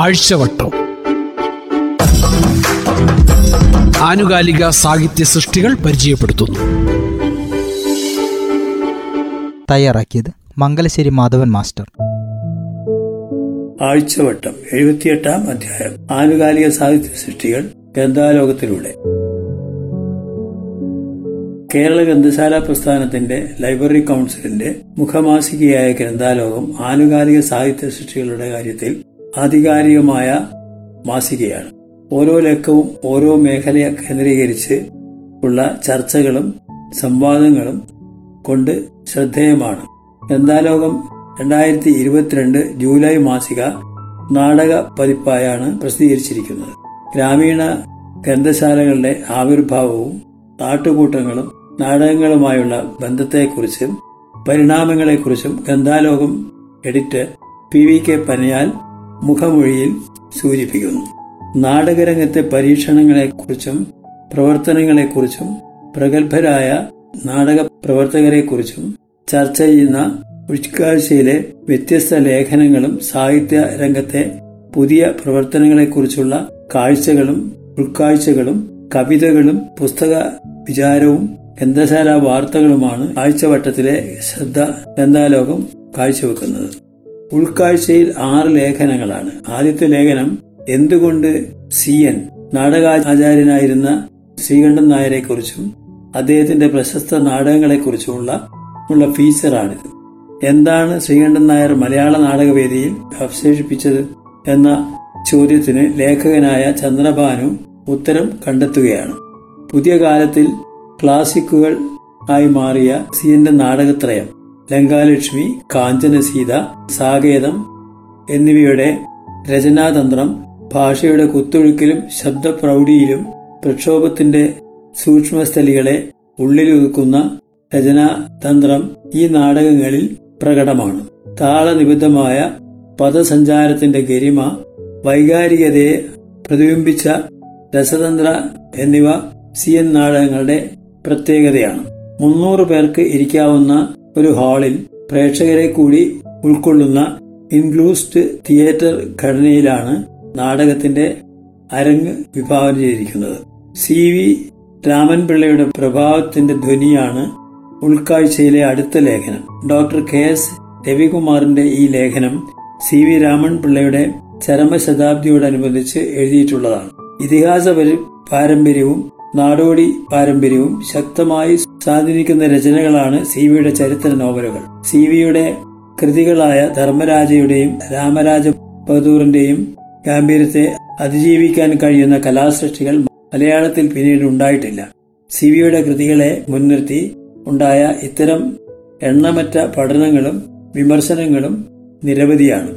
ആഴ്ചവട്ടം. ആനുകാലിക സാഹിത്യ സൃഷ്ടികൾ പരിചയപ്പെടുത്തുന്നു. തയ്യാറാക്കിയത് മംഗലശ്ശേരി മാധവൻ മാസ്റ്റർ. ആഴ്ചവട്ടം എഴുപത്തിയെട്ടാം അധ്യായം. ആനുകാലിക സാഹിത്യ സൃഷ്ടികൾ ഗ്രന്ഥാലോകത്തിലൂടെ. കേരള ഗ്രന്ഥശാല പ്രസ്ഥാനത്തിന്റെ ലൈബ്രറി കൗൺസിലിന്റെ മുഖമാസികയായ ഗ്രന്ഥാലോകം ആനുകാലിക സാഹിത്യ സൃഷ്ടികളുടെ കാര്യത്തിൽ ആധികാരികമായ മാസികയാണ്. ഓരോ ലക്കവും ഓരോ മേഖലയെ കേന്ദ്രീകരിച്ച് ഉള്ള ചർച്ചകളും സംവാദങ്ങളും കൊണ്ട് ശ്രദ്ധേയമാണ്. ഗ്രന്ഥാലോകം രണ്ടായിരത്തി ഇരുപത്തിരണ്ട് ജൂലൈ മാസിക നാടക പതിപ്പായാണ് പ്രസിദ്ധീകരിച്ചിരിക്കുന്നത്. ഗ്രാമീണ ഗ്രന്ഥശാലകളുടെ ആവിർഭാവവും നാട്ടുകൂട്ടങ്ങളും നാടകങ്ങളുമായുള്ള ബന്ധത്തെക്കുറിച്ചും പരിണാമങ്ങളെക്കുറിച്ചും Granthalokam editor P V K Panayal മുഖമൊഴിയിൽ സൂചിപ്പിക്കുന്നു. നാടകരംഗത്തെ പരീക്ഷണങ്ങളെക്കുറിച്ചും പ്രവർത്തനങ്ങളെക്കുറിച്ചും പ്രഗത്ഭരായ നാടക പ്രവർത്തകരെക്കുറിച്ചും ചർച്ച ചെയ്യുന്ന ഉൾക്കാഴ്ചയിലെ വ്യത്യസ്ത ലേഖനങ്ങളും സാഹിത്യ രംഗത്തെ പുതിയ പ്രവർത്തനങ്ങളെക്കുറിച്ചുള്ള കാഴ്ചകളും ഉൾക്കാഴ്ചകളും കവിതകളും പുസ്തക വിചാരവും ഗ്രന്ഥശാല വാർത്തകളുമാണ് ആഴ്ചവട്ടത്തിലെ ശ്രദ്ധ ഗ്രന്ഥാലോകം കാഴ്ചവെക്കുന്നത്. ഉൾക്കാഴ്ചയിൽ ആറ് ലേഖനങ്ങളാണ്. ആദ്യത്തെ ലേഖനം എന്തുകൊണ്ട് സി. എൻ. നാടകാചാര്യനായിരുന്ന ശ്രീകണ്ഠൻ നായരെക്കുറിച്ചും അദ്ദേഹത്തിന്റെ പ്രശസ്ത നാടകങ്ങളെക്കുറിച്ചുമുള്ള ഉള്ള ഫീച്ചറാണിത് എന്താണ് ശ്രീകണ്ഠൻ നായർ മലയാള നാടകവേദിയിൽ അവശേഷിപ്പിച്ചത്? എന്ന ചോദ്യത്തിന് ലേഖകനായ ചന്ദ്രഭാനു ഉത്തരം കണ്ടെത്തുകയാണ്. പുതിയ കാലത്തിൽ ക്ലാസിക്കുകൾ ആയി മാറിയ സിയന്റെ നാടകത്രയം ലങ്കാലക്ഷ്മി കാഞ്ചനസീത സാകേതം എന്നിവയുടെ രചനാതന്ത്രം ഭാഷയുടെ കുത്തൊഴുക്കിലും ശബ്ദപ്രൗഢിയിലും പ്രക്ഷോഭത്തിന്റെ സൂക്ഷ്മസ്ഥലികളെ ഉള്ളിലൊതുക്കുന്ന രചനാതന്ത്രം ഈ നാടകങ്ങളിൽ പ്രകടമാണ്. താളനിബിദ്ധമായ പദസഞ്ചാരത്തിന്റെ ഗരിമ വൈകാരികതയെ പ്രതിബിംബിച്ച രസതന്ത്ര എന്നിവ സി എൻ നാടകങ്ങളുടെ പ്രത്യേകതയാണ്. മുന്നൂറ് പേർക്ക് ഇരിക്കാവുന്ന ഒരു ഹാളിൽ പ്രേക്ഷകരെ കൂടി ഉൾക്കൊള്ളുന്ന ഇൻക്ലൂസ്ഡ് തിയേറ്റർ ഘടനയിലാണ് നാടകത്തിന്റെ അരങ്ങ് വിഭാവനം ചെയ്തിരിക്കുന്നത്. സി വി രാമൻപിള്ളയുടെ പ്രഭാവത്തിന്റെ ധ്വനിയാണ് ഉൾക്കാഴ്ചയിലെ അടുത്ത ലേഖനം. ഡോക്ടർ കെ എസ് രവികുമാറിന്റെ ഈ ലേഖനം സി വി രാമൻപിള്ളയുടെ ചരമശതാബ്ദിയോടനുബന്ധിച്ച് എഴുതിയിട്ടുള്ളതാണ്. ഇതിഹാസ പാരമ്പര്യവും നാടോടി പാരമ്പര്യവും ശക്തമായി സ്വാധീനിക്കുന്ന രചനകളാണ് സി വിയുടെ ചരിത്ര നോവലുകൾ. സി വിയുടെ കൃതികളായ ധർമ്മരാജയുടെയും രാമരാജ ബഹദൂറിന്റെയും ഗാംഭീര്യത്തെ അതിജീവിക്കാൻ കഴിയുന്ന കലാസൃഷ്ടികൾ മലയാളത്തിൽ പിന്നീട് ഉണ്ടായിട്ടില്ല. സി വിയുടെ കൃതികളെ മുൻനിർത്തി ഉണ്ടായ ഇത്തരം എണ്ണമറ്റ പഠനങ്ങളും വിമർശനങ്ങളും നിരവധിയാണ്.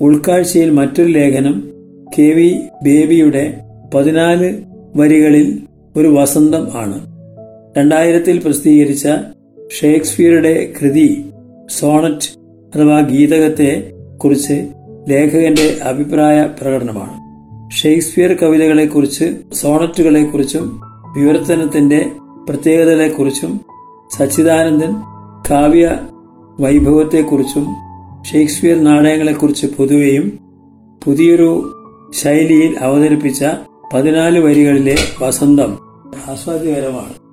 ഉൾക്കാഴ്ചയിൽ മറ്റൊരു ലേഖനം കെ വി ബേബിയുടെ പതിനാല് വരികളിൽ ഒരു വസന്തം ആണ്. രണ്ടായിരത്തിൽ പ്രസിദ്ധീകരിച്ച ഷേക്സ്പിയറുടെ കൃതി സോണറ്റ് അഥവാ ഗീതകത്തെ കുറിച്ച് ലേഖകന്റെ അഭിപ്രായ പ്രകടനമാണ്. ഷേക്സ്പിയർ കവിതകളെക്കുറിച്ച് സോണറ്റുകളെക്കുറിച്ചും വിവർത്തനത്തിന്റെ പ്രത്യേകതകളെക്കുറിച്ചും സച്ചിദാനന്ദൻ കാവ്യ വൈഭവത്തെക്കുറിച്ചും ഷേക്സ്പിയർ നാടകങ്ങളെക്കുറിച്ച് പൊതുവെയും പുതിയൊരു ശൈലിയിൽ അവതരിപ്പിച്ച പതിനാല് വരികളിലെ വസന്തം ആസ്വാദ്യകരമാണ്.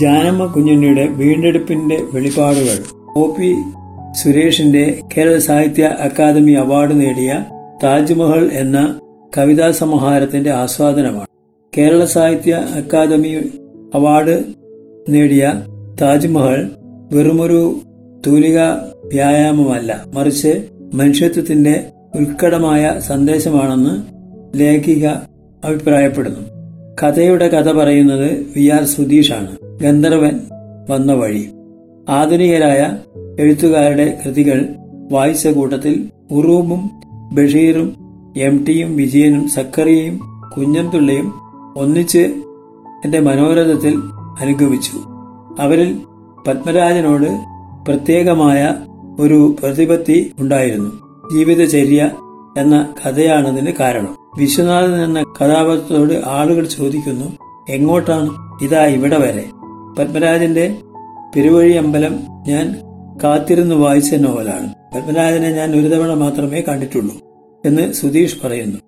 ജാനമ്മ കുഞ്ഞുണ്ണിയുടെ വീണ്ടെടുപ്പിന്റെ വെളിപാടുകൾ. ഒ. പി. സുരേഷിന്റെ കേരള സാഹിത്യ അക്കാദമി അവാർഡ് നേടിയ താജ്മഹൽ എന്ന കവിതാ സമാഹാരത്തിന്റെ ആസ്വാദനമാണ്. കേരള സാഹിത്യ അക്കാദമി അവാർഡ് നേടിയ താജ്മഹൽ വെറുമൊരു തൂലിക വ്യായാമമല്ല മറിച്ച് മനുഷ്യത്വത്തിന്റെ ഉത്കടമായ സന്ദേശമാണെന്ന് ലേഖിക അഭിപ്രായപ്പെടുന്നു. കഥയുടെ കഥ പറയുന്നത് വി. ആർ. സുധീഷാണ്. ഗന്ധർവൻ വന്ന വഴി. ആധുനികരായ എഴുത്തുകാരുടെ കൃതികൾ വായിച്ച കൂട്ടത്തിൽ ഉറൂബും ബഷീറും എം ടിയും വിജയനും സക്കറിയയും കുഞ്ഞൻപിള്ളയും ഒന്നിച്ച് എന്റെ മനോരഥത്തിൽ അനുഗമിച്ചു. അവരിൽ പത്മരാജനോട് പ്രത്യേകമായ ഒരു പ്രതിപത്തി ഉണ്ടായിരുന്നു. ജീവിതചര്യ എന്ന കഥയാണതിന് കാരണം. വിശ്വനാഥൻ എന്ന കഥാപാത്രത്തോട് ആളുകൾ ചോദിക്കുന്നു എങ്ങോട്ടാണ്? ഇതാ ഇവിടെ വരെ. പത്മരാജന്റെ പെരുവഴി അമ്പലം ഞാൻ കാത്തിരുന്ന് വായിച്ച നോവലാണ്. പത്മരാജനെ ഞാൻ ഒരു തവണ മാത്രമേ കണ്ടിട്ടുള്ളൂ എന്ന് സുധീഷ് പറയുന്നു.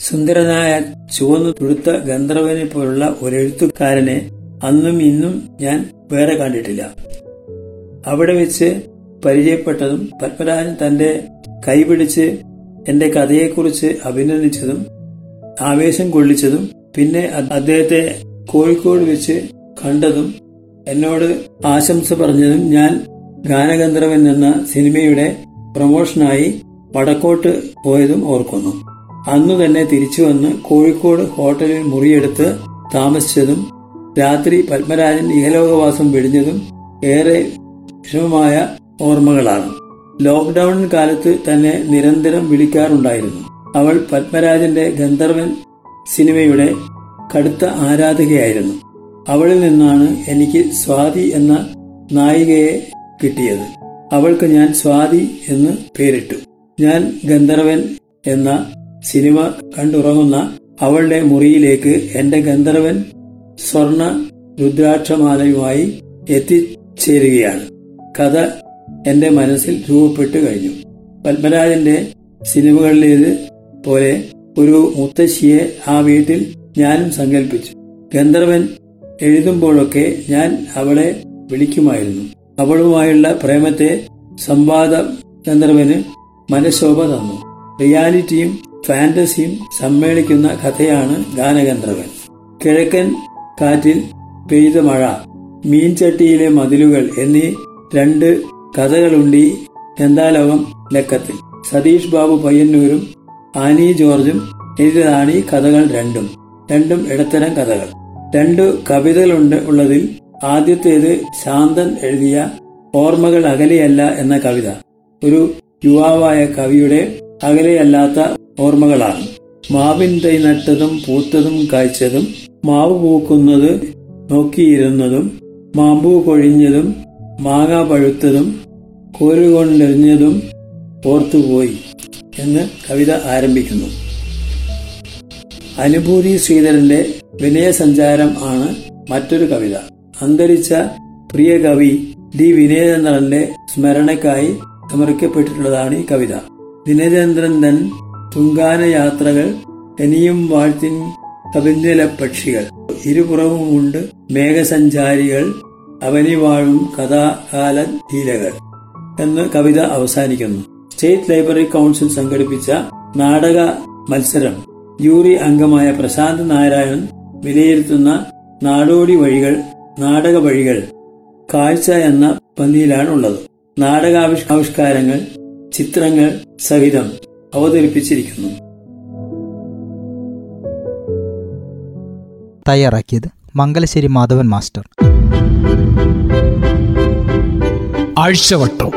സുന്ദരനായ ചുവന്നു തുടുത്ത ഗന്ധർവനെ പോലുള്ള ഒരെഴുത്തുകാരനെ അന്നും ഇന്നും ഞാൻ വേറെ കണ്ടിട്ടില്ല. അവിടെ വെച്ച് പരിചയപ്പെട്ടതും പത്മരാജൻ തന്റെ കൈപിടിച്ച് എന്റെ കഥയെക്കുറിച്ച് അഭിനന്ദിച്ചതും ആവേശം കൊള്ളിച്ചതും പിന്നെ അദ്ദേഹത്തെ കോഴിക്കോട് വെച്ച് കണ്ടതും എന്നോട് ആശംസ പറഞ്ഞതും ഞാൻ ഗാനഗന്ധർവൻ എന്ന സിനിമയുടെ പ്രൊമോഷനായി വടക്കോട്ട് പോയതും ഓർക്കുന്നു. അന്നു തന്നെ തിരിച്ചു വന്ന് കോഴിക്കോട് ഹോട്ടലിൽ മുറിയെടുത്ത് താമസിച്ചതും രാത്രി പത്മരാജൻ ഇഹലോകവാസം വെടിഞ്ഞതും ഏറെ വിഷമമായ ഓർമ്മകളാണ്. ലോക്ക്ഡൌൺ കാലത്ത് തന്നെ നിരന്തരം വിളിക്കാറുണ്ടായിരുന്നു. അവൾ പത്മരാജന്റെ ഗന്ധർവൻ സിനിമയുടെ കടുത്ത ആരാധകയായിരുന്നു. അവളിൽ നിന്നാണ് എനിക്ക് സ്വാതി എന്ന നായികയെ കിട്ടിയത്. അവൾക്ക് ഞാൻ സ്വാതി എന്ന് പേരിട്ടു. ഞാൻ ഗന്ധർവൻ എന്ന സിനിമ കണ്ടുറങ്ങുന്ന അവളുടെ മുറിയിലേക്ക് എന്റെ ഗന്ധർവൻ സ്വർണ രുദ്രാക്ഷമാലയുമായി എത്തിച്ചേരുകയാണ്. കഥ എന്റെ മനസ്സിൽ രൂപപ്പെട്ടു കഴിഞ്ഞു. പത്മരാജന്റെ സിനിമകളിലേത് പോലെ ഒരു മുത്തശ്ശിയെ ആ വീട്ടിൽ ഞാനും സങ്കല്പിച്ചു ഗന്ധർവൻ എഴുതുമ്പോഴൊക്കെ ഞാൻ അവളെ വിളിക്കുമായിരുന്നു. അവളുമായുള്ള പ്രേമത്തെ സംവാദ ചന്ദ്രവന് മനഃശോഭ തന്നു. റിയാലിറ്റിയും ഫാന്റസിയും സമ്മേളിക്കുന്ന കഥയാണ് ഗാനഗന്ധർവൻ. കിഴക്കൻ കാറ്റിൽ പെയ്ത മഴ മീൻചട്ടിയിലെ മതിലുകൾ എന്നീ രണ്ട് കഥകളുണ്ട് ഗന്ധാലോകം ലക്കത്തിൽ. സതീഷ് ബാബു പയ്യന്നൂരും ആനി ജോർജും എഴുതിയതാണ് ഈ കഥകൾ രണ്ടും. രണ്ടും ഇടത്തരം കഥകൾ. രണ്ടു കവിതകളുണ്ട് ഉള്ളതിൽ ആദ്യത്തേത് ശാന്തൻ എഴുതിയ ഓർമ്മകൾ അകലെയല്ല എന്ന കവിത. ഒരു യുവാവായ കവിയുടെ അകലെയല്ലാത്ത ഓർമ്മകളാണ്. മാവിൻ തൈ നട്ടതും പൂത്തതും കായ്ച്ചതും മാവ് പൂക്കുന്നത് നോക്കിയിരുന്നതും മാമ്പൂ കൊഴിഞ്ഞതും മാങ്ങ പഴുത്തതും കോരുകൊണ്ടെറിഞ്ഞതും ഓർത്തുപോയി എന്ന് കവിത ആരംഭിക്കുന്നു. അനുഭൂതി ശ്രീധരന്റെ വിനയസഞ്ചാരം ആണ് മറ്റൊരു കവിത. അന്തരിച്ച പ്രിയ കവി ഡി വിനയചന്ദ്രന്റെ സ്മരണയ്ക്കായി സമർപ്പിക്കപ്പെട്ടിട്ടുള്ളതാണ് ഈ കവിത. ദിനചന്ദ്രൻ തൻ തുങ്കാന യാത്രകൾ ഇനിയും വാഴ്ത്തിൻ കവിഞ്ഞല പക്ഷികൾ ഇരുപുറവുമുണ്ട് മേഘസഞ്ചാരികൾ അവനി വാഴും കഥാകാല ലീലകൾ എന്ന് കവിത അവസാനിക്കുന്നു. സ്റ്റേറ്റ് ലൈബ്രറി കൗൺസിൽ സംഘടിപ്പിച്ച നാടക മത്സരം ജൂറി അംഗമായ പ്രശാന്ത് നാരായണൻ വിലയിരുത്തുന്ന നാടോടി വഴികൾ നാടക വഴികൾ കാഴ്ച എന്ന പന്തിയിലാണ് ഉള്ളത് നാടകാവിഷ്കാരങ്ങൾ ചിത്രങ്ങൾ സഹിതം അവതരിപ്പിച്ചിരിക്കുന്നു. തയ്യാറാക്കിയത് മംഗലശ്ശേരി മാധവൻ മാസ്റ്റർ. ആഴ്ചവട്ടം.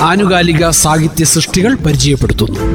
ആനുകാലിക സാഹിത്യ സൃഷ്ടികൾ പരിചയപ്പെടുത്തുന്നു.